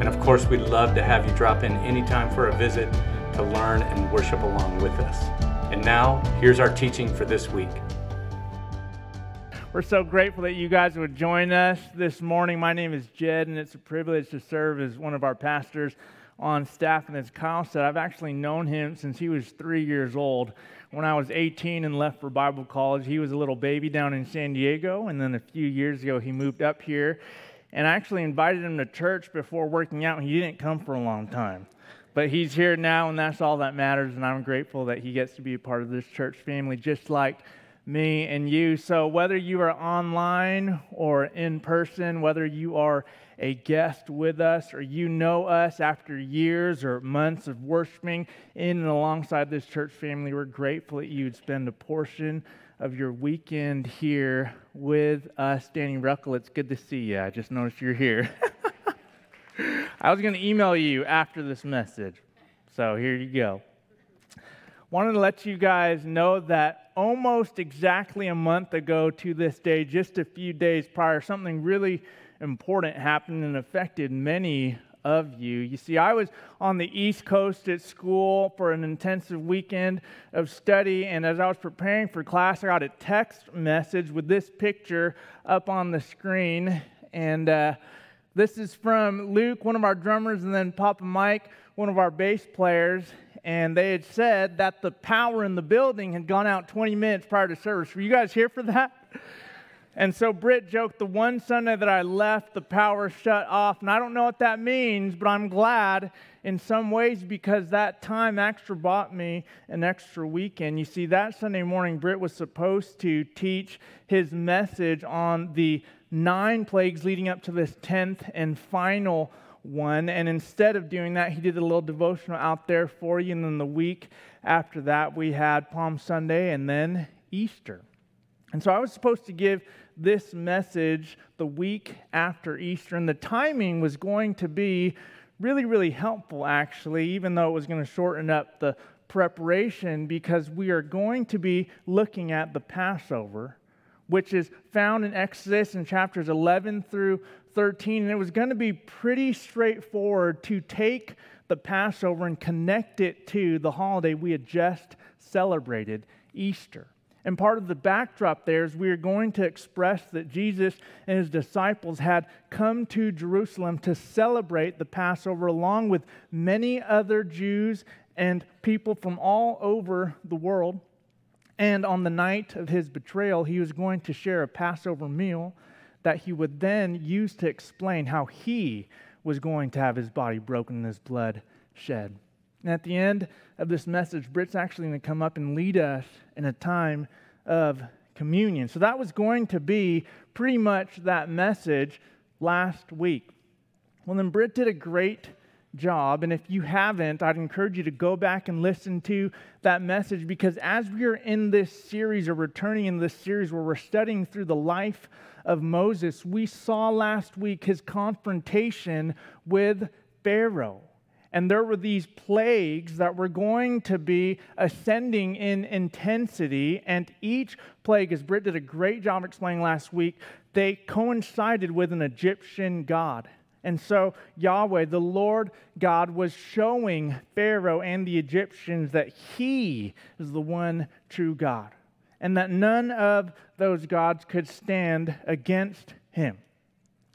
and of course, we'd love to have you drop in anytime for a visit to learn and worship along with us. And now, here's our teaching for this week. We're so grateful that you guys would join us this morning. My name is Jed, and it's a privilege to serve as one of our pastors on staff. And as Kyle said, I've actually known him since he was three years old. When I was 18 and left for Bible college, he was a little baby down in San Diego, and then a few years ago, he moved up here and I actually invited him to church before working out, and he didn't come for a long time. But he's here now, and that's all that matters, and I'm grateful that he gets to be a part of this church family, just like me and you. So, whether you are online or in person, whether you are a guest with us or you know us after years or months of worshiping in and alongside this church family, we're grateful that you'd spend a portion of your weekend here with us. Danny Ruckle, it's good to see you. I just noticed you're here. I was going to email you after this message. So here you go. Wanted to let you guys know that almost exactly a month ago to this day, just a few days prior, something really important happened and affected many of you. You see, I was on the East Coast at school for an intensive weekend of study, and as I was preparing for class, I got a text message with this picture up on the screen. And uh, this is from Luke, one of our drummers, and then Papa Mike, one of our bass players. And they had said that the power in the building had gone out 20 minutes prior to service. Were you guys here for that? And so Britt joked the one Sunday that I left, the power shut off. And I don't know what that means, but I'm glad in some ways because that time extra bought me an extra weekend. You see, that Sunday morning, Britt was supposed to teach his message on the nine plagues leading up to this 10th and final one. And instead of doing that, he did a little devotional out there for you. And then the week after that, we had Palm Sunday and then Easter. And so I was supposed to give this message the week after Easter, and the timing was going to be really, really helpful, actually, even though it was going to shorten up the preparation, because we are going to be looking at the Passover, which is found in Exodus in chapters 11 through 13. And it was going to be pretty straightforward to take the Passover and connect it to the holiday we had just celebrated, Easter. And part of the backdrop there is we are going to express that Jesus and his disciples had come to Jerusalem to celebrate the Passover along with many other Jews and people from all over the world. And on the night of his betrayal, he was going to share a Passover meal that he would then use to explain how he was going to have his body broken and his blood shed. And at the end of this message, Britt's actually going to come up and lead us in a time of communion. So that was going to be pretty much that message last week. Well, then Britt did a great job. And if you haven't, I'd encourage you to go back and listen to that message because as we are in this series or returning in this series where we're studying through the life of Moses, we saw last week his confrontation with Pharaoh. And there were these plagues that were going to be ascending in intensity. And each plague, as Britt did a great job explaining last week, they coincided with an Egyptian god. And so Yahweh, the Lord God, was showing Pharaoh and the Egyptians that he is the one true God and that none of those gods could stand against him.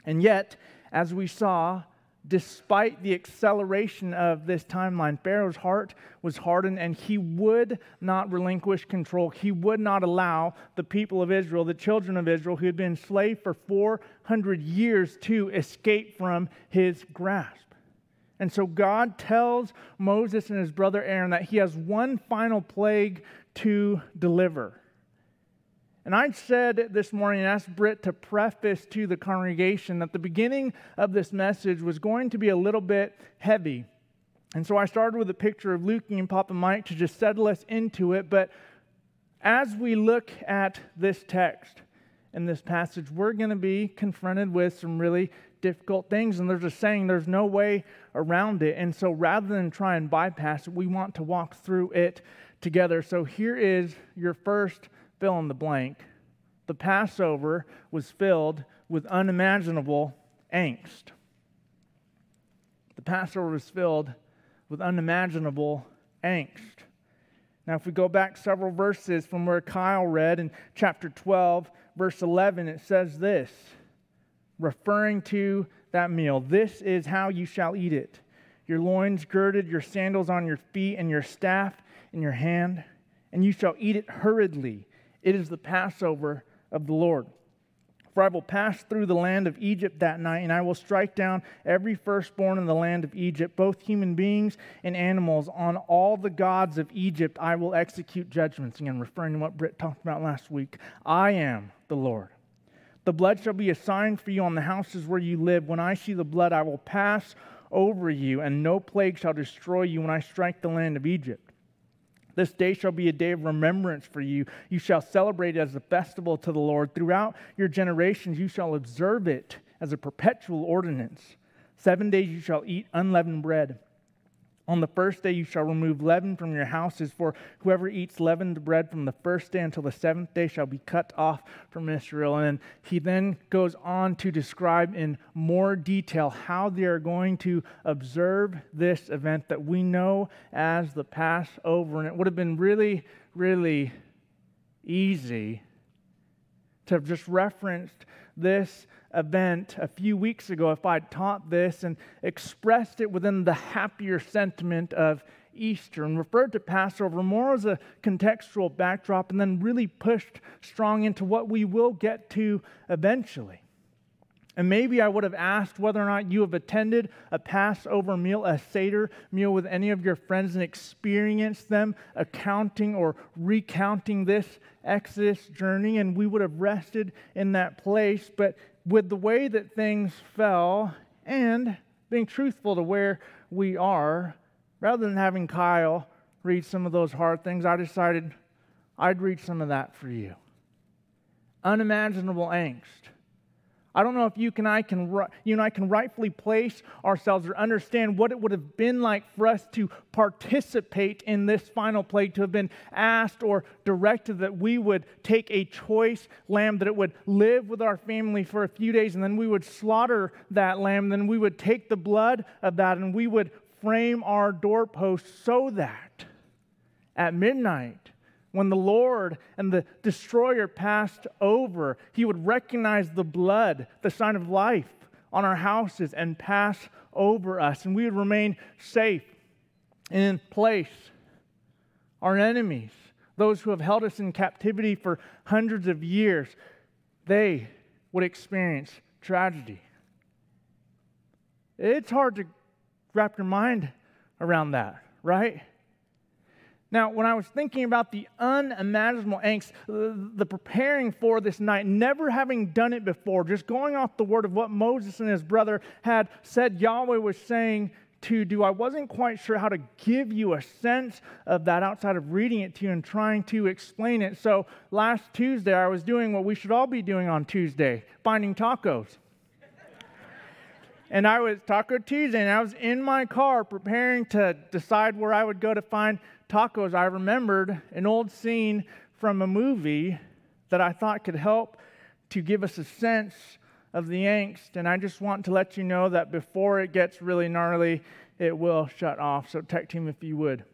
And yet, as we saw, despite the acceleration of this timeline, Pharaoh's heart was hardened and he would not relinquish control. He would not allow the people of Israel, the children of Israel, who had been enslaved for 400 years, to escape from his grasp. And so God tells Moses and his brother Aaron that he has one final plague to deliver. And I said this morning and asked Britt to preface to the congregation that the beginning of this message was going to be a little bit heavy And so I started with a picture of Lukey and Papa Mike to just settle us into it. But as we look at this text and this passage, we're going to be confronted with some really difficult things. And there's a saying, there's no way around it. And so rather than try and bypass it, we want to walk through it together. So here is your first fill in the blank. The Passover was filled with unimaginable angst. The Passover was filled with unimaginable angst. Now, if we go back several verses from where Kyle read in chapter 12, verse 11, it says this, referring to that meal This is how you shall eat it your loins girded, your sandals on your feet, and your staff in your hand, and you shall eat it hurriedly. It is the Passover of the Lord. For I will pass through the land of Egypt that night, and I will strike down every firstborn in the land of Egypt, both human beings and animals. On all the gods of Egypt I will execute judgments. Again, referring to what Britt talked about last week. I am the Lord. The blood shall be a sign for you on the houses where you live. When I see the blood, I will pass over you, and no plague shall destroy you when I strike the land of Egypt. This day shall be a day of remembrance for you. You shall celebrate it as a festival to the Lord. Throughout your generations, you shall observe it as a perpetual ordinance. Seven days you shall eat unleavened bread. On the first day you shall remove leaven from your houses, for whoever eats leavened bread from the first day until the seventh day shall be cut off from Israel. And he then goes on to describe in more detail how they are going to observe this event that we know as the Passover. And it would have been really, really easy to have just referenced this event a few weeks ago if I'd taught this and expressed it within the happier sentiment of Easter and referred to Passover more as a contextual backdrop and then really pushed strong into what we will get to eventually. And maybe I would have asked whether or not you have attended a Passover meal, a Seder meal with any of your friends and experienced them accounting or recounting this Exodus journey, and we would have rested in that place. But with the way that things fell and being truthful to where we are, rather than having Kyle read some of those hard things, I decided I'd read some of that for you. Unimaginable angst I don't know if you and I can you and I can rightfully place ourselves or understand what it would have been like for us to participate in this final plague, to have been asked or directed that we would take a choice lamb, that it would live with our family for a few days, and then we would slaughter that lamb, then we would take the blood of that and we would frame our doorposts so that at midnight when the Lord and the destroyer passed over, he would recognize the blood, the sign of life, on our houses and pass over us, and we would remain safe in place. Our enemies, those who have held us in captivity for hundreds of years, they would experience tragedy. It's hard to wrap your mind around that, right? Now, when I was thinking about the unimaginable angst, uh, the preparing for this night, never having done it before, just going off the word of what Moses and his brother had said Yahweh was saying to do, I wasn't quite sure how to give you a sense of that outside of reading it to you and trying to explain it. So last Tuesday, I was doing what we should all be doing on Tuesday finding tacos and I was Taco Tuesday, and I was in my car preparing to decide where I would go to find tacos, I remembered an old scene from a movie that I thought could help to give us a sense of the angst. And I just want to let you know that before it gets really gnarly, it will shut off. So, tech team, if you would.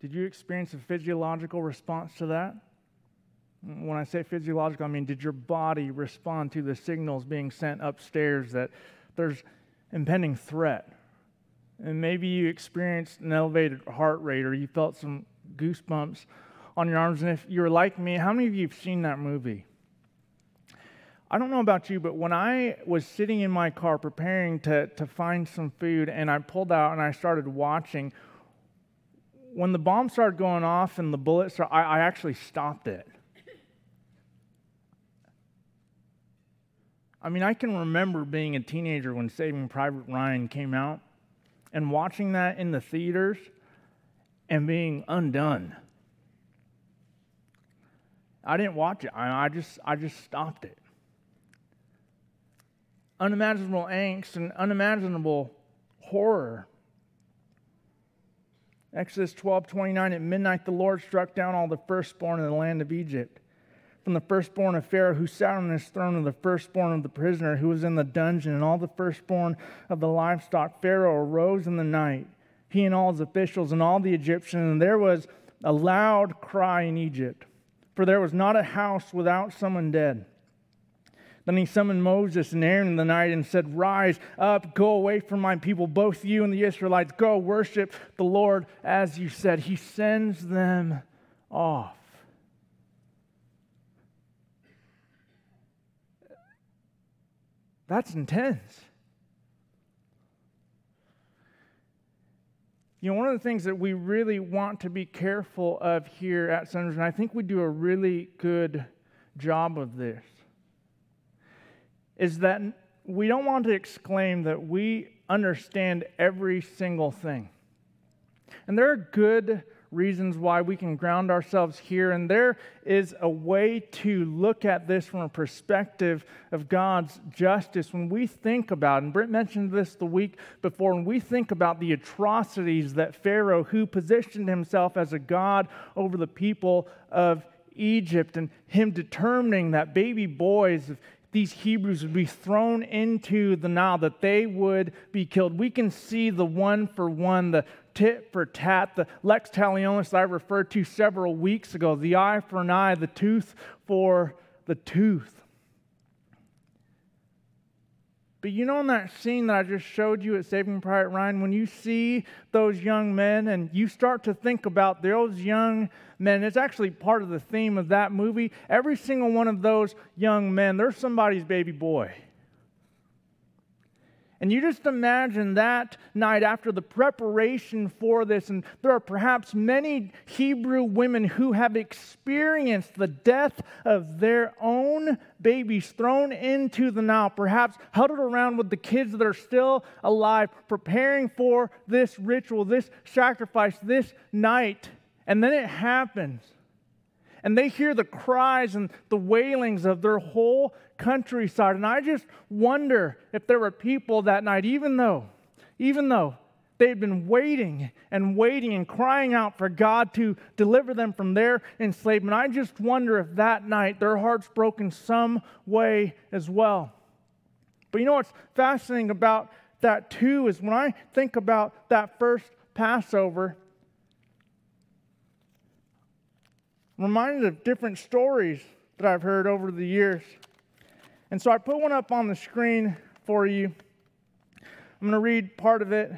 Did you experience a physiological response to that? When I say physiological, I mean, did your body respond to the signals being sent upstairs that there's impending threat? And maybe you experienced an elevated heart rate or you felt some goosebumps on your arms. And if you're like me, how many of you have seen that movie? I don't know about you, but when I was sitting in my car preparing to, to find some food and I pulled out and I started watching, when the bomb started going off and the bullets, started, I, I actually stopped it. I mean, I can remember being a teenager when Saving Private Ryan came out and watching that in the theaters and being undone. I didn't watch it. I, I just I just stopped it unimaginable angst and unimaginable horror. Exodus 12 29, at midnight the Lord struck down all the firstborn in the land of Egypt. From the firstborn of Pharaoh who sat on his throne, and the firstborn of the prisoner who was in the dungeon, and all the firstborn of the livestock. Pharaoh arose in the night, he and all his officials, and all the Egyptians, and there was a loud cry in Egypt, for there was not a house without someone dead. Then he summoned Moses and Aaron in the night and said, Rise up, go away from my people, both you and the Israelites. Go worship the Lord as you said. He sends them off. That's intense. You know, one of the things that we really want to be careful of here at Sunridge, and I think we do a really good job of this, is that we don't want to exclaim that we understand every single thing. And there are good reasons why we can ground ourselves here. And there is a way to look at this from a perspective of God's justice when we think about, and Brent mentioned this the week before, when we think about the atrocities that Pharaoh, who positioned himself as a God over the people of Egypt, and him determining that baby boys, these Hebrews would be thrown into the Nile, that they would be killed. We can see the one for one, the tit for tat, the lex talionis I referred to several weeks ago, the eye for an eye, the tooth for the tooth. But you know, in that scene that I just showed you at Saving Private Ryan, when you see those young men and you start to think about those young men, it's actually part of the theme of that movie. Every single one of those young men, they're somebody's baby boy. And you just imagine that night after the preparation for this, and there are perhaps many Hebrew women who have experienced the death of their own babies thrown into the Nile, perhaps huddled around with the kids that are still alive, preparing for this ritual, this sacrifice, this night. And then it happens and they hear the cries and the wailings of their whole countryside. And I just wonder if there were people that night, even though, even though they had been waiting and waiting and crying out for God to deliver them from their enslavement. I just wonder if that night their hearts broke in some way as well. But you know what's fascinating about that too is when I think about that first Passover, I'm reminded of different stories that I've heard over the years. And so I put one up on the screen for you. I'm going to read part of it.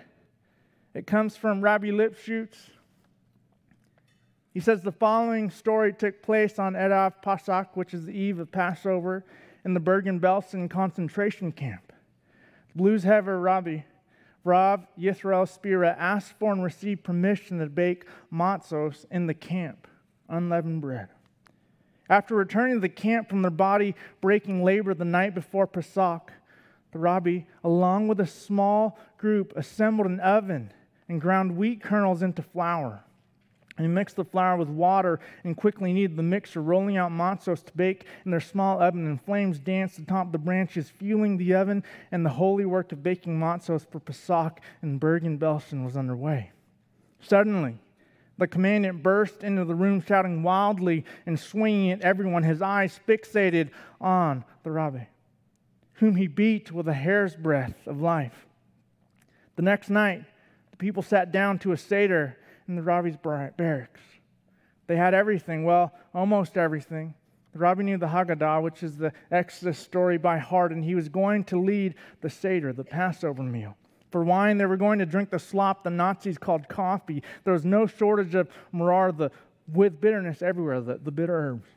It comes from Rabbi Lipschutz. He says the following story took place on Erev Pesach, which is the eve of Passover, in the Bergen Belsen concentration camp. Bluzhever Rabbi Rav Yisrael Spira asked for and received permission to bake matzos in the camp, unleavened bread. After returning to the camp from their body breaking labor the night before Pesach, the rabbi, along with a small group, assembled an oven and ground wheat kernels into flour. And he mixed the flour with water and quickly kneaded the mixture, rolling out matzos to bake in their small oven, and flames danced atop the branches, fueling the oven, and the holy work of baking matzos for Pesach and Bergen Belsen was underway. Suddenly, the commandant burst into the room, shouting wildly and swinging at everyone, his eyes fixated on the rabbi, whom he beat with a hair's breadth of life. The next night, the people sat down to a Seder in the rabbi's barracks. They had everything, well, almost everything. The rabbi knew the Haggadah, which is the Exodus story by heart, and he was going to lead the Seder, the Passover meal. For wine, they were going to drink the slop the Nazis called coffee. There was no shortage of maror, the, with bitterness everywhere, the, the bitter herbs.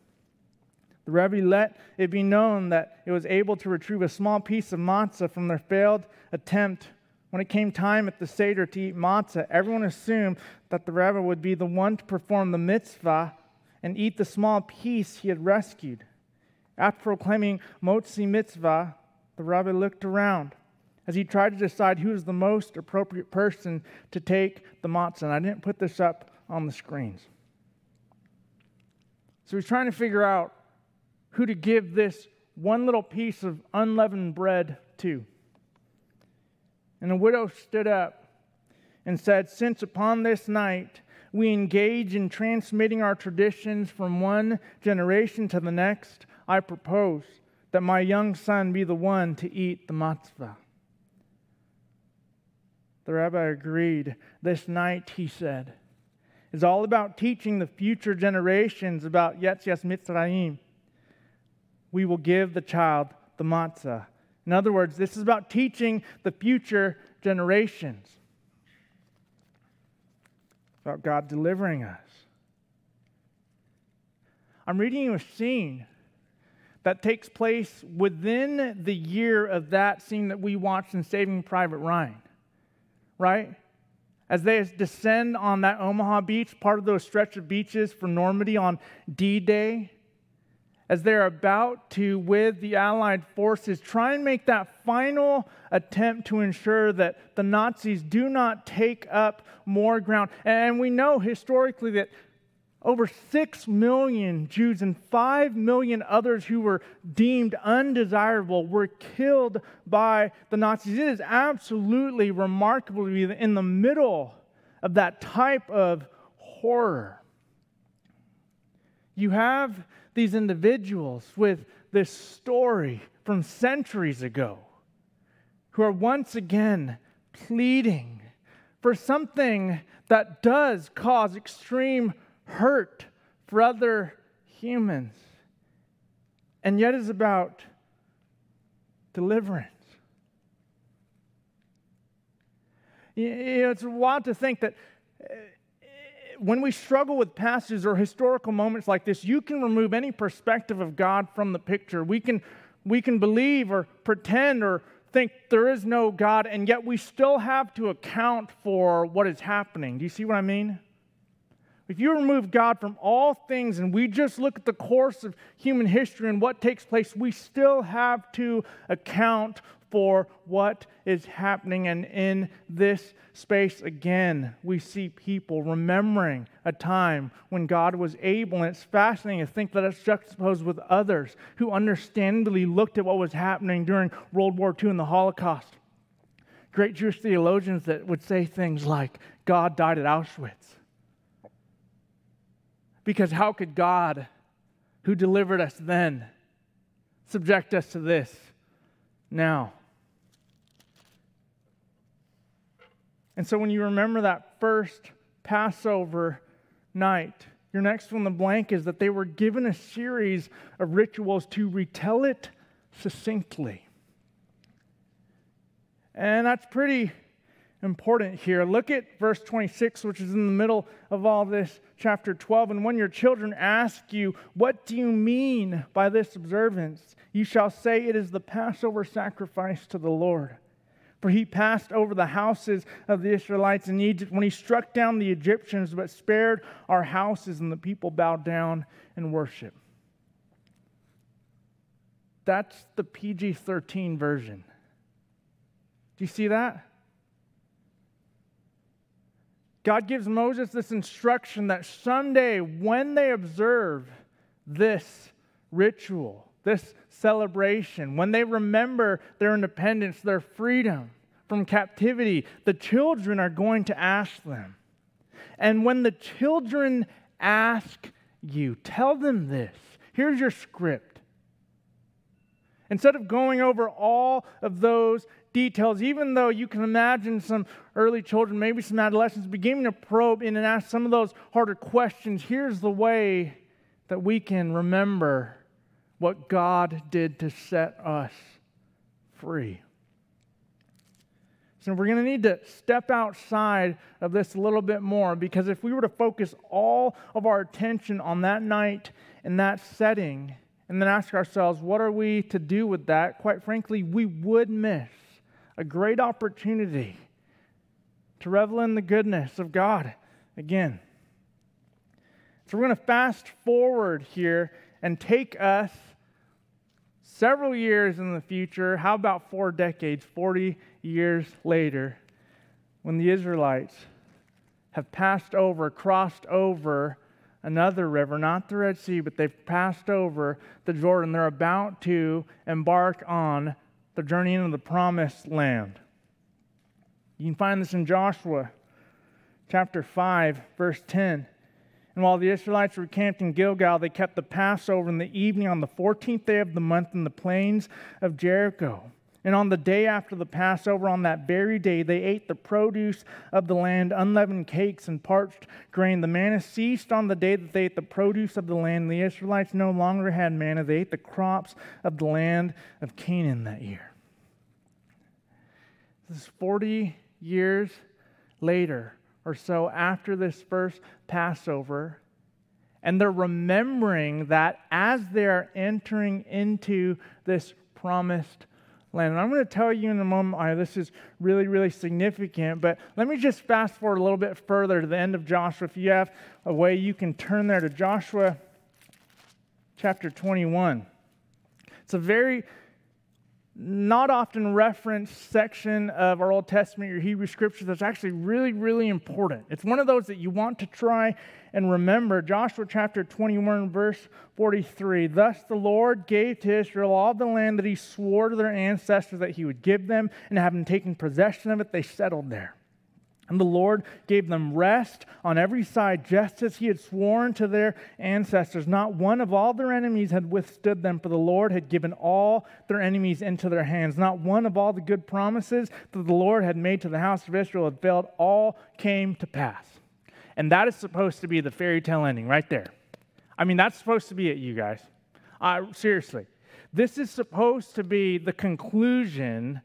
The Rebbe let it be known that it was able to retrieve a small piece of matzah from their failed attempt when it came time at the Seder to eat matzah, everyone assumed that the rabbi would be the one to perform the mitzvah and eat the small piece he had rescued. After proclaiming motzi matzah, the rabbi looked around as he tried to decide who was the most appropriate person to take the matzah. And I didn't put this up on the screens. So he's trying to figure out who to give this one little piece of unleavened bread to. And the widow stood up and said, Since upon this night we engage in transmitting our traditions from one generation to the next, I propose that my young son be the one to eat the matzah. The rabbi agreed. This night, he said, is all about teaching the future generations about Yetzias Mitzrayim. We will give the child the matzah in other words, this is about teaching the future generations about God delivering us. I'm reading you a scene that takes place within the year of that scene that we watched in Saving Private Ryan, right? As they descend on that Omaha beach, part of those stretch of beaches for Normandy on D Day, as they're about to, with the Allied forces, try and make that final attempt to ensure that the Nazis do not take up more ground. And we know historically that over 6 million Jews and 5 million others who were deemed undesirable were killed by the Nazis. It is absolutely remarkable to be in the middle of that type of horror. You have these individuals with this story from centuries ago who are once again pleading for something that does cause extreme hurt for other humans and yet is about deliverance. You know, it's wild to think that uh, when we struggle with passages or historical moments like this, you can remove any perspective of God from the picture. We can, we can believe or pretend or think there is no God, and yet we still have to account for what is happening. Do you see what I mean? If you remove God from all things and we just look at the course of human history and what takes place, we still have to account for what is happening. And in this space, again, we see people remembering a time when God was able. And it's fascinating to think that it's juxtaposed with others who understandably looked at what was happening during World War II and the Holocaust. Great Jewish theologians that would say things like, God died at Auschwitz. Because how could God, who delivered us then, subject us to this? now. And so when you remember that first Passover night, your next one, the blank, is that they were given a series of rituals to retell it succinctly. And that's pretty important here. Look at verse 26, which is in the middle of all this, chapter 12. And when your children ask you, What do you mean by this observance? you shall say, It is the Passover sacrifice to the Lord. For he passed over the houses of the Israelites in Egypt when he struck down the Egyptians, but spared our houses, and the people bowed down and worshiped. That's the PG 13 version. Do you see that? God gives Moses this instruction that someday, when they observe this ritual, this celebration, when they remember their independence, their freedom from captivity, the children are going to ask them. And when the children ask you, tell them this. Here's your script. Instead of going over all of those details, even though you can imagine some early children, maybe some adolescents, beginning to probe in and ask some of those harder questions, here's the way that we can remember what God did to set us free. So we're going to need to step outside of this a little bit more because if we were to focus all of our attention on that night and that setting and then ask ourselves, what are we to do with that? Quite frankly, we would miss a great opportunity to revel in the goodness of God again. So we're going to fast forward here and take us several years in the future. How about four decades, 40 years later, when the Israelites have passed over, crossed over another river, not the Red Sea, but they've passed over the Jordan. They're about to embark on the journey into the promised land. You can find this in Joshua chapter 5, verse 10. And while the Israelites were camped in Gilgal, they kept the Passover in the evening on the 14th day of the month in the plains of Jericho. And on the day after the Passover, on that very day, they ate the produce of the land, unleavened cakes and parched grain. The manna ceased on the day that they ate the produce of the land. The Israelites no longer had manna. They ate the crops of the land of Canaan that year. This is 40 years later or so after this first Passover, and they're remembering that as they're entering into this promised land. And I'm going to tell you in a moment why this is really, really significant, but let me just fast forward a little bit further to the end of Joshua. If you have a way, you can turn there to Joshua chapter 21. It's a very not often referenced section of our Old Testament or Hebrew scriptures that's actually really, really important. It's one of those that you want to try and remember. Joshua chapter 21, verse 43. Thus the Lord gave to Israel all the land that he swore to their ancestors that he would give them, and having taken possession of it, they settled there. And the Lord gave them rest on every side, just as He had sworn to their ancestors. Not one of all their enemies had withstood them, for the Lord had given all their enemies into their hands. Not one of all the good promises that the Lord had made to the house of Israel had failed. All came to pass. And that is supposed to be the fairy tale ending right there. I mean, that's supposed to be it, you guys. Uh, seriously. This is supposed to be the conclusion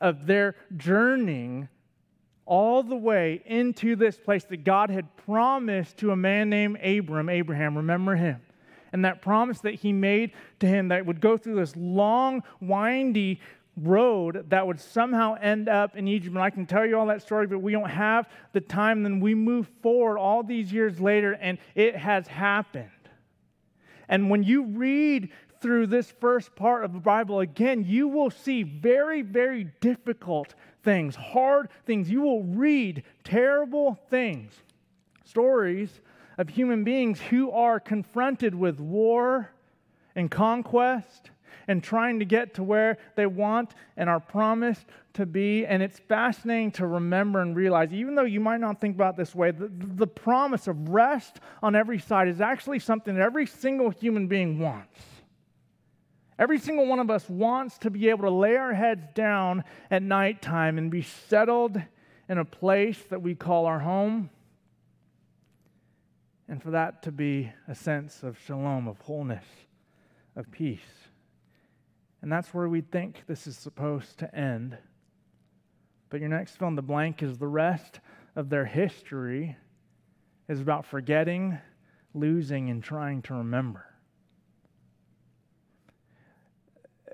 of their journeying all the way into this place that God had promised to a man named Abram, Abraham, remember him. And that promise that he made to him that would go through this long, windy road that would somehow end up in Egypt. And I can tell you all that story, but we don't have the time. Then we move forward all these years later, and it has happened. And when you read through this first part of the Bible again, you will see very, very difficult things, hard things. You will read terrible things, stories of human beings who are confronted with war and conquest and trying to get to where they want and are promised to be. And it's fascinating to remember and realize, even though you might not think about this way, the, the promise of rest on every side is actually something that every single human being wants. Every single one of us wants to be able to lay our heads down at nighttime and be settled in a place that we call our home. And for that to be a sense of shalom, of wholeness, of peace. And that's where we think this is supposed to end. But your next fill in the blank is the rest of their history is about forgetting, losing, and trying to remember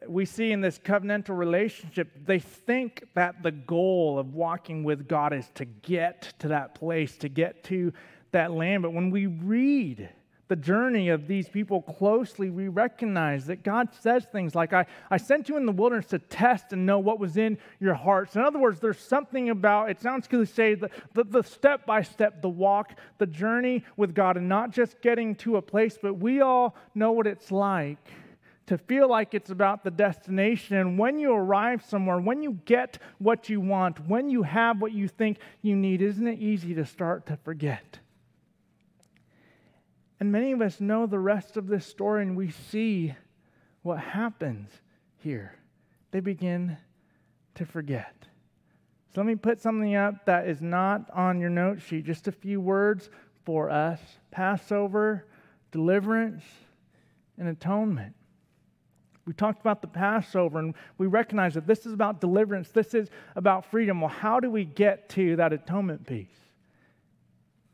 we see in this covenantal relationship, they think that the goal of walking with God is to get to that place, to get to that land. But when we read the journey of these people closely, we recognize that God says things like, I, I sent you in the wilderness to test and know what was in your hearts. In other words, there's something about, it sounds cliche, the, the, the step by step, the walk, the journey with God, and not just getting to a place, but we all know what it's like to feel like it's about the destination. And when you arrive somewhere, when you get what you want, when you have what you think you need, isn't it easy to start to forget? And many of us know the rest of this story and we see what happens here. They begin to forget. So let me put something up that is not on your note sheet, just a few words for us Passover, deliverance, and atonement. We talked about the Passover and we recognize that this is about deliverance, this is about freedom. Well, how do we get to that atonement piece?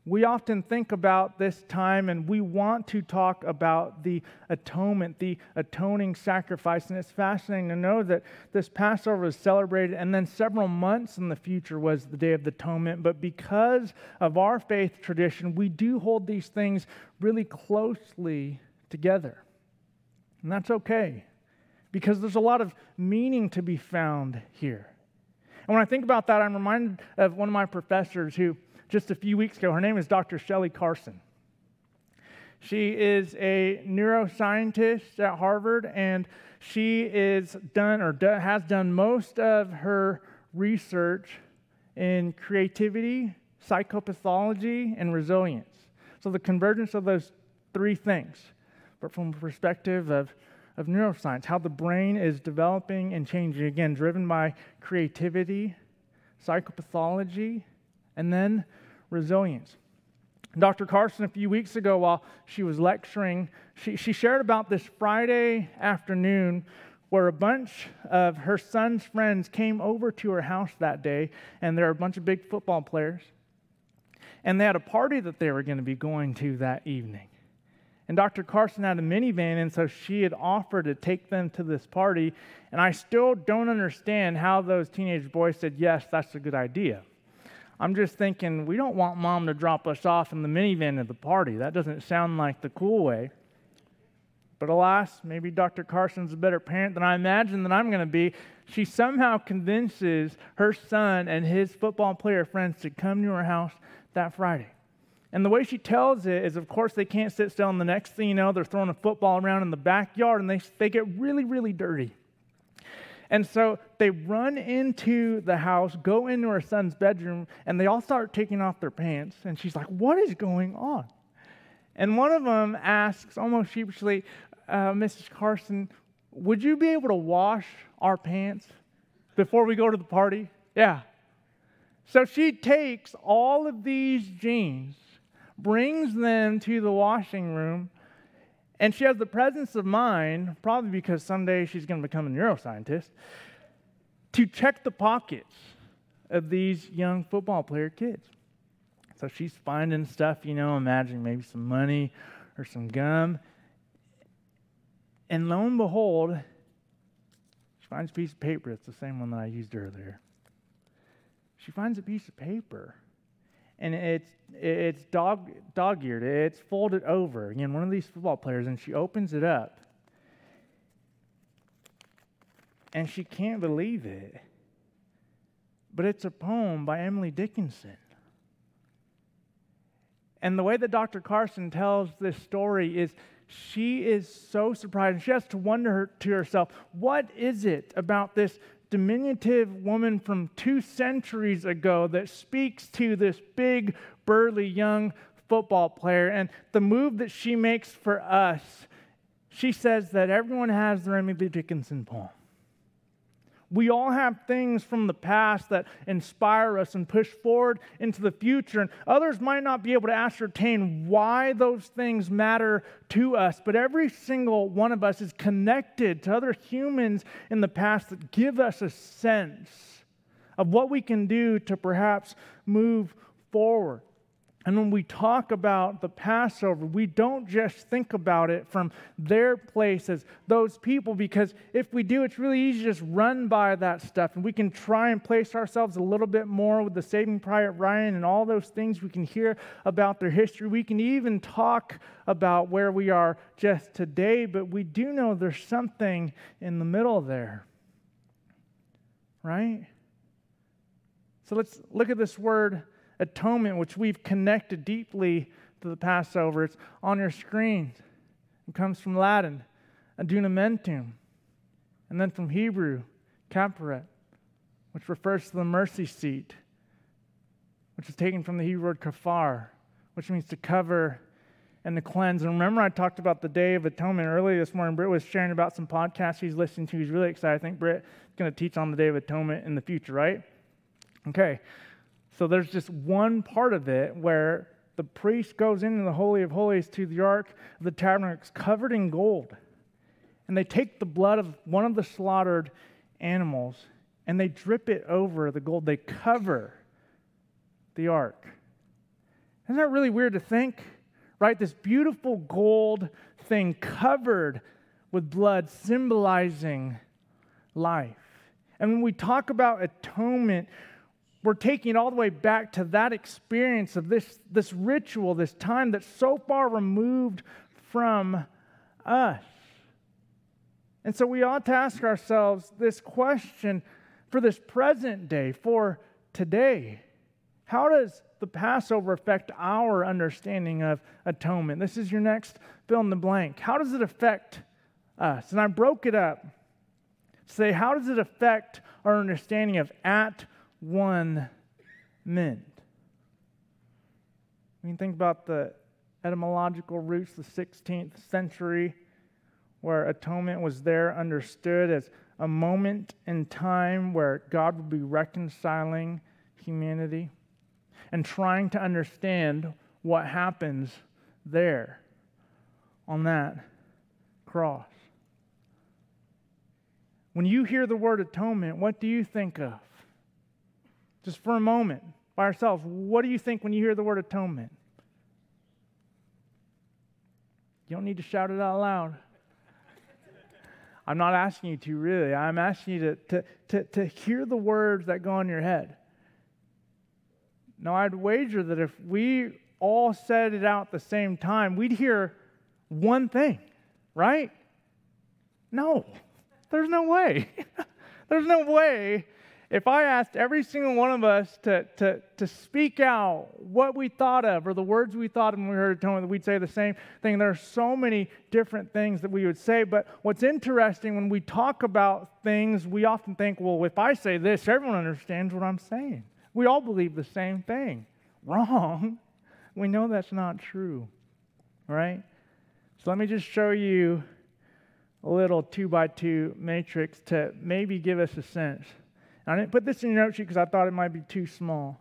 We often think about this time and we want to talk about the atonement, the atoning sacrifice. And it's fascinating to know that this Passover was celebrated and then several months in the future was the Day of the Atonement. But because of our faith tradition, we do hold these things really closely together. And that's okay because there's a lot of meaning to be found here. And when I think about that, I'm reminded of one of my professors who just a few weeks ago. Her name is Dr. Shelley Carson. She is a neuroscientist at Harvard, and she is done or do, has done most of her research in creativity, psychopathology, and resilience. So the convergence of those three things, but from a perspective of, of neuroscience, how the brain is developing and changing, again, driven by creativity, psychopathology, and then resilience. Dr. Carson, a few weeks ago, while she was lecturing, she, she shared about this Friday afternoon where a bunch of her son's friends came over to her house that day, and there are a bunch of big football players. And they had a party that they were going to be going to that evening. And Dr. Carson had a minivan, and so she had offered to take them to this party. And I still don't understand how those teenage boys said, Yes, that's a good idea. I'm just thinking, we don't want mom to drop us off in the minivan at the party. That doesn't sound like the cool way. But alas, maybe Dr. Carson's a better parent than I imagine that I'm going to be. She somehow convinces her son and his football player friends to come to her house that Friday. And the way she tells it is, of course, they can't sit still. And the next thing you know, they're throwing a football around in the backyard and they, they get really, really dirty. And so they run into the house, go into her son's bedroom, and they all start taking off their pants. And she's like, What is going on? And one of them asks, almost sheepishly, uh, Mrs. Carson, would you be able to wash our pants before we go to the party? Yeah. So she takes all of these jeans, brings them to the washing room, and she has the presence of mind, probably because someday she's going to become a neuroscientist, to check the pockets of these young football player kids. So she's finding stuff, you know, imagine maybe some money or some gum. And lo and behold, she finds a piece of paper. It's the same one that I used earlier. She finds a piece of paper and it's it's dog dog eared. It's folded over. Again, one of these football players, and she opens it up, and she can't believe it. But it's a poem by Emily Dickinson. And the way that Dr. Carson tells this story is she is so surprised. She has to wonder to herself, what is it about this diminutive woman from two centuries ago that speaks to this big, burly young football player. And the move that she makes for us, she says that everyone has their Emily Dickinson poem. We all have things from the past that inspire us and push forward into the future. And others might not be able to ascertain why those things matter to us, but every single one of us is connected to other humans in the past that give us a sense of what we can do to perhaps move forward. And when we talk about the Passover, we don't just think about it from their place as those people, because if we do, it's really easy to just run by that stuff. And we can try and place ourselves a little bit more with the Saving Private Ryan and all those things we can hear about their history. We can even talk about where we are just today, but we do know there's something in the middle there. Right? So let's look at this word atonement, which we've connected deeply to the Passover. It's on your screen. It comes from Latin, adunamentum, and then from Hebrew, kaparet, which refers to the mercy seat, which is taken from the Hebrew word kafar, which means to cover and to cleanse. And remember, I talked about the Day of Atonement earlier this morning. Britt was sharing about some podcasts he's listening to. He's really excited. I think Britt is going to teach on the Day of Atonement in the future, right? Okay. So there's just one part of it where the priest goes into the Holy of Holies to the Ark of the Tabernacle covered in gold. And they take the blood of one of the slaughtered animals and they drip it over the gold. They cover the ark. Isn't that really weird to think? Right? This beautiful gold thing covered with blood, symbolizing life. And when we talk about atonement, we're taking it all the way back to that experience of this, this ritual, this time that's so far removed from us. And so we ought to ask ourselves this question for this present day, for today. How does the Passover affect our understanding of atonement? This is your next fill in the blank. How does it affect us? And I broke it up. Say, how does it affect our understanding of at one meant. I mean, think about the etymological roots, the 16th century, where atonement was there understood as a moment in time where God would be reconciling humanity and trying to understand what happens there on that cross. When you hear the word atonement, what do you think of? Just for a moment by ourselves, what do you think when you hear the word atonement? You don't need to shout it out loud. I'm not asking you to, really. I'm asking you to, to, to, to hear the words that go in your head. Now, I'd wager that if we all said it out at the same time, we'd hear one thing, right? No, there's no way. there's no way if I asked every single one of us to, to, to speak out what we thought of or the words we thought when we heard atonement, we'd say the same thing. There are so many different things that we would say. But what's interesting when we talk about things, we often think, well, if I say this, everyone understands what I'm saying. We all believe the same thing. Wrong. We know that's not true. Right? So let me just show you a little two by two matrix to maybe give us a sense I didn't put this in your note sheet because I thought it might be too small.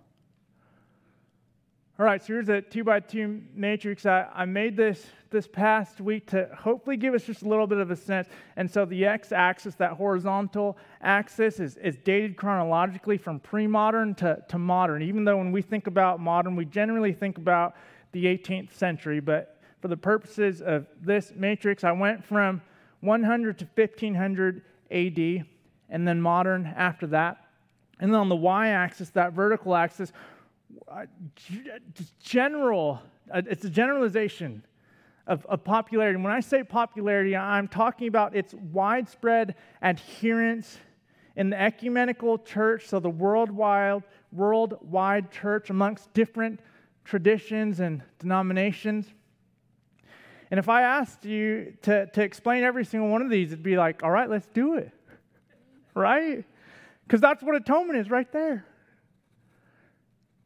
All right, so here's a two by two matrix. I, I made this this past week to hopefully give us just a little bit of a sense. And so the x axis, that horizontal axis, is, is dated chronologically from pre modern to, to modern. Even though when we think about modern, we generally think about the 18th century. But for the purposes of this matrix, I went from 100 to 1500 AD and then modern after that. And then on the y axis, that vertical axis, uh, general, uh, it's a generalization of, of popularity. When I say popularity, I'm talking about its widespread adherence in the ecumenical church, so the worldwide, worldwide church amongst different traditions and denominations. And if I asked you to, to explain every single one of these, it'd be like, all right, let's do it right? Because that's what atonement is right there.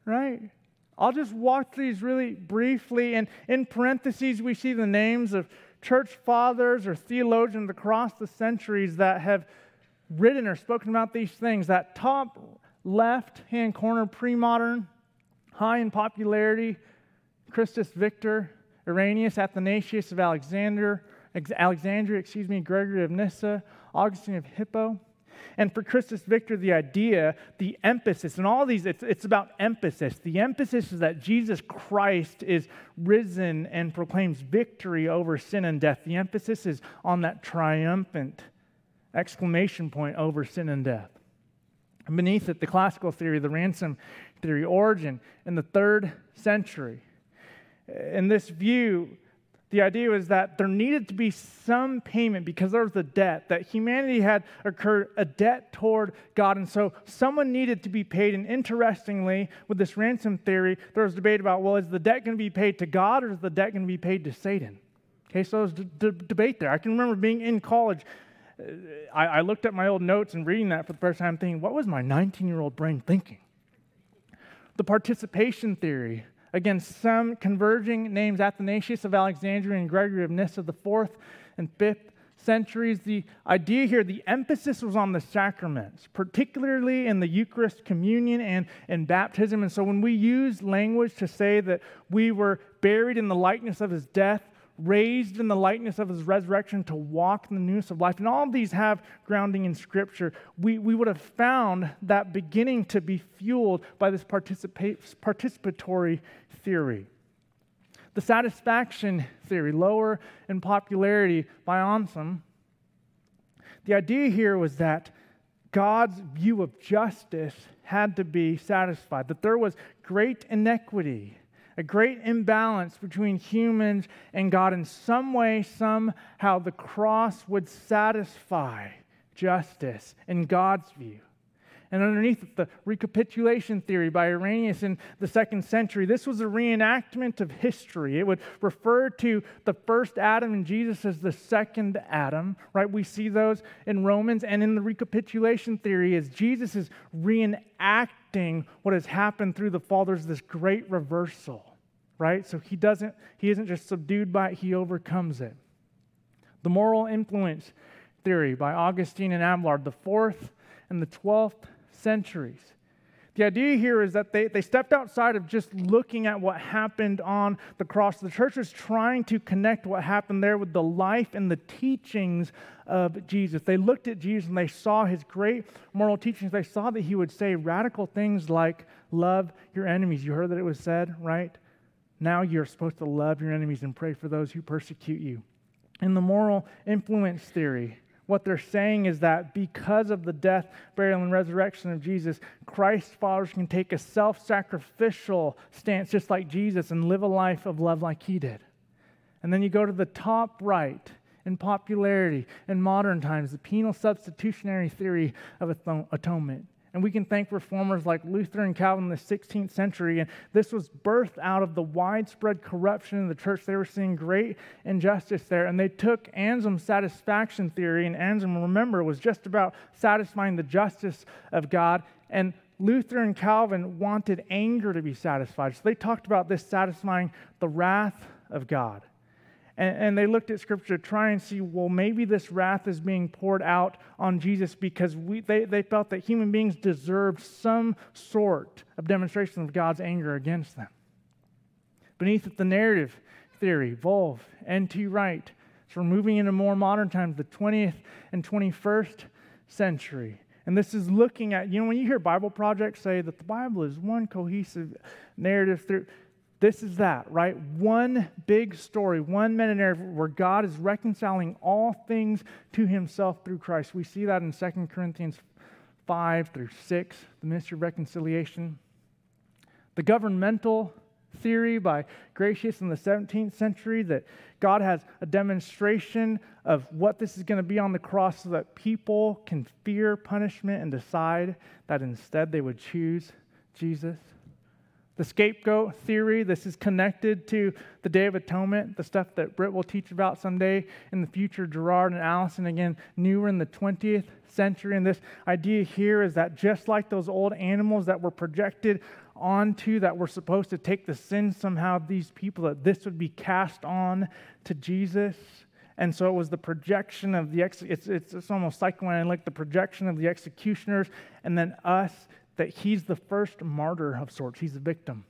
Right? I'll just walk through these really briefly. And in parentheses, we see the names of church fathers or theologians across the centuries that have written or spoken about these things. That top left hand corner, pre modern, high in popularity, Christus Victor, Irenaeus, Athanasius of Alexander, Alexandria, excuse me, Gregory of Nyssa, Augustine of Hippo. And for Christus Victor, the idea, the emphasis, and all these, it's, it's about emphasis. The emphasis is that Jesus Christ is risen and proclaims victory over sin and death. The emphasis is on that triumphant exclamation point over sin and death. And beneath it, the classical theory, the ransom theory, Origen in the third century. In this view, the idea was that there needed to be some payment because there was a debt, that humanity had incurred a debt toward God. And so someone needed to be paid. And interestingly, with this ransom theory, there was debate about well, is the debt going to be paid to God or is the debt going to be paid to Satan? Okay, so there's d- d- debate there. I can remember being in college. Uh, I, I looked at my old notes and reading that for the first time, thinking, what was my 19 year old brain thinking? The participation theory Again, some converging names Athanasius of Alexandria and Gregory of Nyssa, the fourth and fifth centuries. The idea here, the emphasis was on the sacraments, particularly in the Eucharist, communion, and, and baptism. And so when we use language to say that we were buried in the likeness of his death, raised in the likeness of his resurrection to walk in the newness of life. And all of these have grounding in Scripture. We, we would have found that beginning to be fueled by this participatory theory. The satisfaction theory, lower in popularity by Anselm. The idea here was that God's view of justice had to be satisfied, that there was great inequity a great imbalance between humans and God. In some way, somehow, the cross would satisfy justice in God's view. And underneath the recapitulation theory by Irenaeus in the second century. This was a reenactment of history. It would refer to the first Adam and Jesus as the second Adam, right? We see those in Romans. And in the recapitulation theory, as Jesus is reenacting what has happened through the fall, there's this great reversal, right? So he doesn't, he isn't just subdued by it, he overcomes it. The moral influence theory by Augustine and Abelard, the fourth and the twelfth centuries. The idea here is that they, they stepped outside of just looking at what happened on the cross. The church was trying to connect what happened there with the life and the teachings of Jesus. They looked at Jesus and they saw his great moral teachings. They saw that he would say radical things like, Love your enemies. You heard that it was said, right? Now you're supposed to love your enemies and pray for those who persecute you. In the moral influence theory, what they're saying is that because of the death, burial, and resurrection of Jesus, Christ's followers can take a self sacrificial stance just like Jesus and live a life of love like he did. And then you go to the top right in popularity in modern times, the penal substitutionary theory of atonement. And we can thank reformers like Luther and Calvin in the 16th century. And this was birthed out of the widespread corruption in the church. They were seeing great injustice there. And they took Anselm's satisfaction theory. And Anselm, remember, was just about satisfying the justice of God. And Luther and Calvin wanted anger to be satisfied. So they talked about this satisfying the wrath of God. And, and, they looked at Scripture to try and see, well, maybe this wrath is being poured out on Jesus because we, they, they felt that human beings deserved some sort of demonstration of God's anger against them. Beneath it, the narrative theory, Volf, N.T. Wright. So we're moving into more modern times, the 20th and 21st century. And this is looking at, you know, when you hear Bible projects say that the Bible is one cohesive narrative through this is that, right? One big story, one meta narrative where God is reconciling all things to himself through Christ. We see that in 2 Corinthians 5 through 6, the ministry of reconciliation. The governmental theory by Grotius in the 17th century that God has a demonstration of what this is going to be on the cross so that people can fear punishment and decide that instead they would choose Jesus. The scapegoat theory, this is connected to the Day of Atonement, the stuff that Britt will teach about someday in the future. Girard and Alison, again, newer in the 20th century. And this idea here is that just like those old animals that were projected onto, that were supposed to take the sin somehow of these people, that this would be cast on to Jesus. And so it was the projection of the, ex- it's, it's, it's almost psychoanalytic, the projection of the executioners, and then us that he's the first martyr of sorts, he's a victim.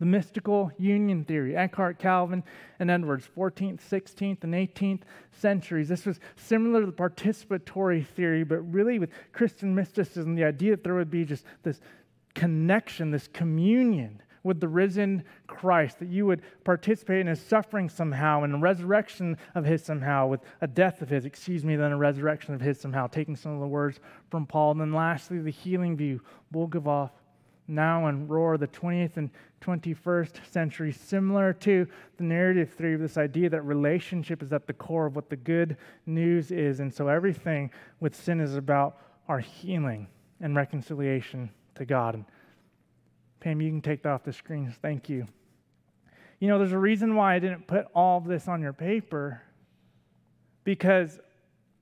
the mystical union theory, Eckhart, Calvin, and Edwards, 14th, 16th, and 18th centuries. This was similar to the participatory theory, but really with Christian mysticism, the idea that there would be just this connection, this communion with the risen Christ, that you would participate in his suffering somehow, in a resurrection of his somehow, with a death of his, excuse me, then a resurrection of his somehow, taking some of the words from Paul. And then lastly, the healing view, Bulgakov, Nouwen and Rohr, the 20th and 21st century, similar to the narrative theory of this idea that relationship is at the core of what the good news is. And so everything with sin is about our healing and reconciliation to God. And Pam, you can take that off the screen. Thank you. You know, there's a reason why I didn't put all of this on your paper because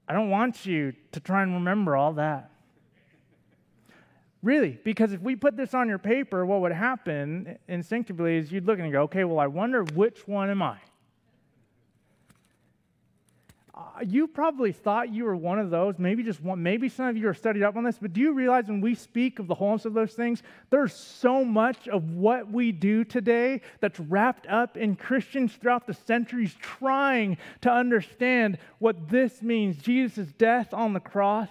I don't want you to try and remember all that. Really, because if we put this on your paper, what would happen instinctively is you'd look and go, okay, well, I wonder which one am I? Uh, you probably thought you were one of those. Maybe just one. Maybe some of you are studied up on this. But do you realize when we speak of the wholeness of those things, there's so much of what we do today that's wrapped up in Christians throughout the centuries trying to understand what this means Jesus' death on the cross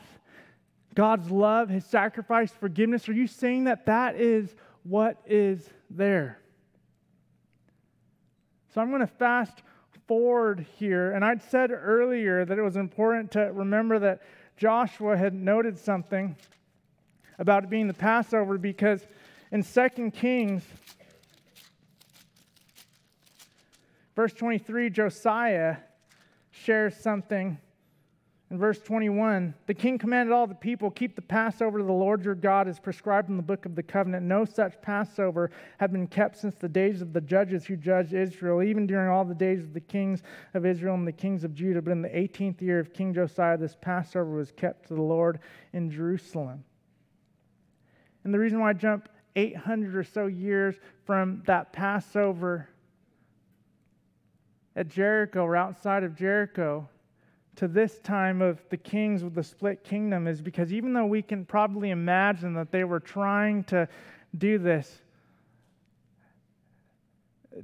God's love, his sacrifice, forgiveness? Are you saying that that is what is there? So I'm going to fast forward here. And I'd said earlier that it was important to remember that Joshua had noted something about it being the Passover because in 2 Kings, verse 23, Josiah shares something in verse 21, the king commanded all the people, Keep the Passover to the Lord your God as prescribed in the book of the covenant. No such Passover had been kept since the days of the judges who judged Israel, even during all the days of the kings of Israel and the kings of Judah. But in the 18th year of King Josiah, this Passover was kept to the Lord in Jerusalem. And the reason why I jump 800 or so years from that Passover at Jericho or outside of Jericho to this time of the kings with the split kingdom is because even though we can probably imagine that they were trying to do this,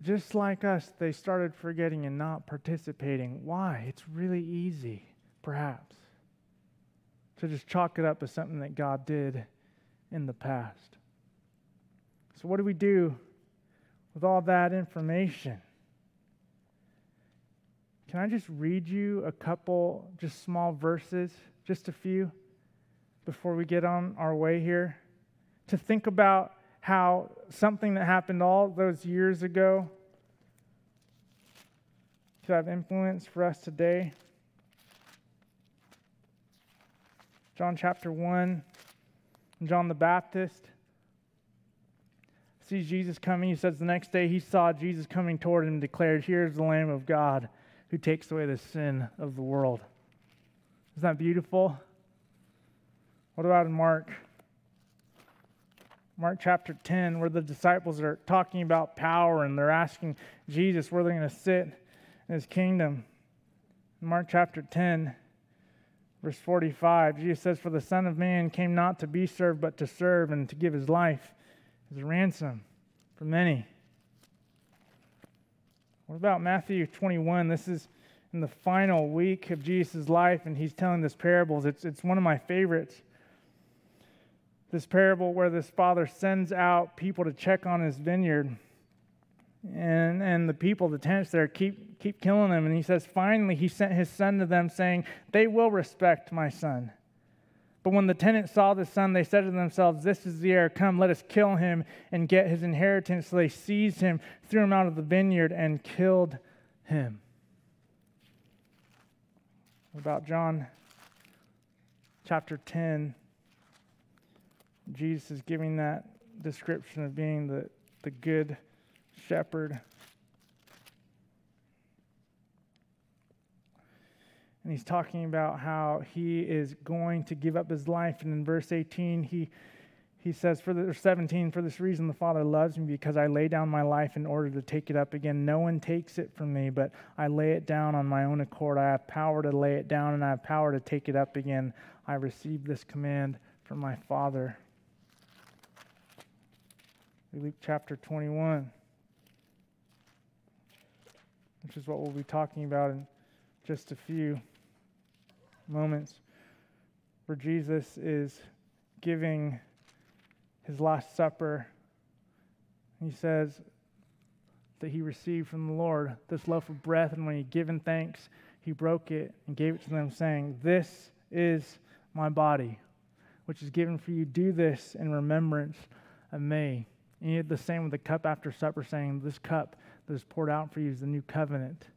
just like us, they started forgetting and not participating. Why? It's really easy, perhaps, to just chalk it up as something that God did in the past. So, what do we do with all that information? Can I just read you a couple, just small verses, just a few, before we get on our way here? To think about how something that happened all those years ago could have influence for us today. John chapter 1, John the Baptist sees Jesus coming. He says the next day he saw Jesus coming toward him declared, Here's the Lamb of God who takes away the sin of the world. Isn't that beautiful? What about in Mark? Mark chapter 10, where the disciples are talking about power and they're asking Jesus where they're going to sit in his kingdom. In Mark chapter 10, verse 45, Jesus says, For the Son of Man came not to be served, but to serve and to give his life as a ransom for many. What about Matthew 21? This is in the final week of Jesus' life, and he's telling this parables. It's, it's one of my favorites. This parable where this father sends out people to check on his vineyard. And, and the people, the tenants there, keep, keep killing them. And he says, finally, he sent his son to them, saying, They will respect my son. But when the tenants saw the son, they said to themselves, This is the heir. Come, let us kill him and get his inheritance. So they seized him, threw him out of the vineyard, and killed him. About John chapter 10? Jesus is giving that description of being the, the good shepherd. And he's talking about how he is going to give up his life. And in verse 18, he, he says, for the, 17, for this reason the Father loves me because I lay down my life in order to take it up again. No one takes it from me, but I lay it down on my own accord. I have power to lay it down and I have power to take it up again. I received this command from my Father. Luke chapter 21. which is what we'll be talking about in just a few moments, where Jesus is giving his Last Supper. He says that he received from the Lord this loaf of bread, and when he given thanks, he broke it and gave it to them, saying, This is my body, which is given for you. Do this in remembrance of me. And he did the same with the cup after supper, saying, This cup that is poured out for you is the new covenant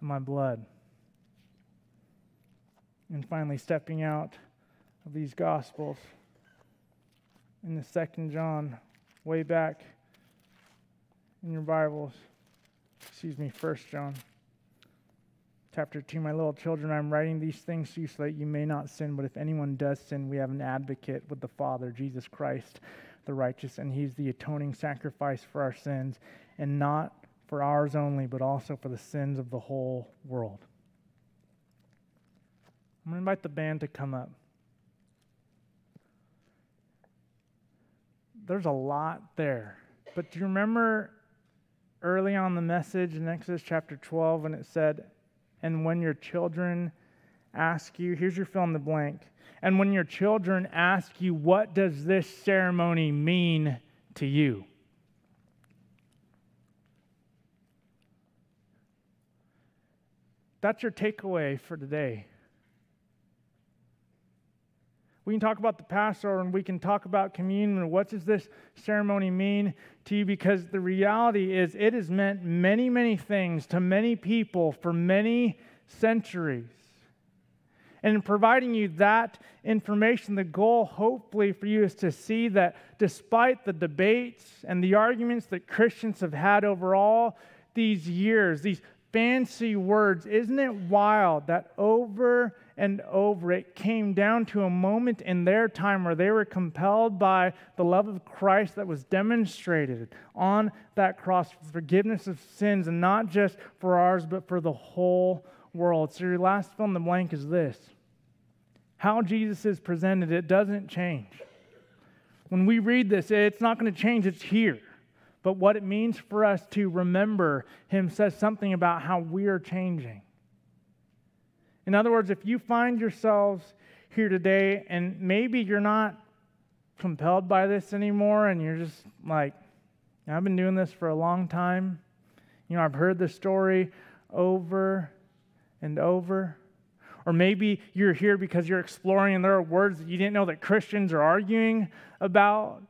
in my blood. And finally, stepping out of these Gospels in the second John, way back in your Bibles, excuse me, First John chapter 2 my little children i'm writing these things to you so that you may not sin but if anyone does sin we have an advocate with the father jesus christ the righteous and he's the atoning sacrifice for our sins and not for ours only but also for the sins of the whole world i'm going to invite the band to come up there's a lot there but do you remember early on the message in exodus chapter 12 when it said and when your children ask you, here's your fill in the blank. And when your children ask you, what does this ceremony mean to you? That's your takeaway for today. We can talk about the Passover and we can talk about communion what does this ceremony mean to you because the reality is it has meant many, many things to many people for many centuries. And in providing you that information, the goal, hopefully, for you is to see that despite the debates and the arguments that Christians have had over all these years, these fancy words, isn't it wild that over and over. It came down to a moment in their time where they were compelled by the love of Christ that was demonstrated on that cross for forgiveness of sins, and not just for ours, but for the whole world. So, your last fill in the blank is this how Jesus is presented, it doesn't change. When we read this, it's not going to change, it's here. But what it means for us to remember Him says something about how we are changing. In other words, if you find yourselves here today and maybe you're not compelled by this anymore and you're just like, I've been doing this for a long time. You know, I've heard this story over and over. Or maybe you're here because you're exploring and there are words that you didn't know that Christians are arguing about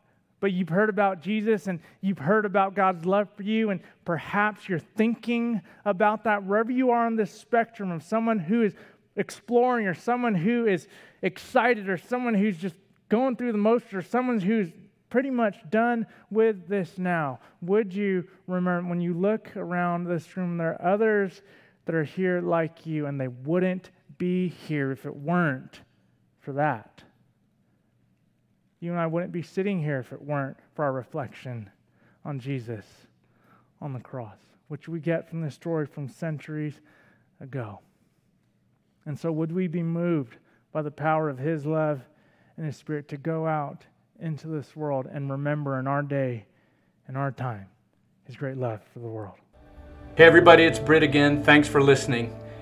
but you've heard about Jesus and you've heard about God's love for you, and perhaps you're thinking about that wherever you are on this spectrum of someone who is exploring, or someone who is excited, or someone who's just going through the most or someone who's pretty much done with this now. Would you remember when you look around this room, there are others that are here like you, and they wouldn't be here if it weren't for that? You and I wouldn't be sitting here if it weren't for our reflection on Jesus on the cross, which we get from this story from centuries ago. And so, would we be moved by the power of His love and His Spirit to go out into this world and remember in our day and our time His great love for the world? Hey, everybody, it's Britt again. Thanks for listening.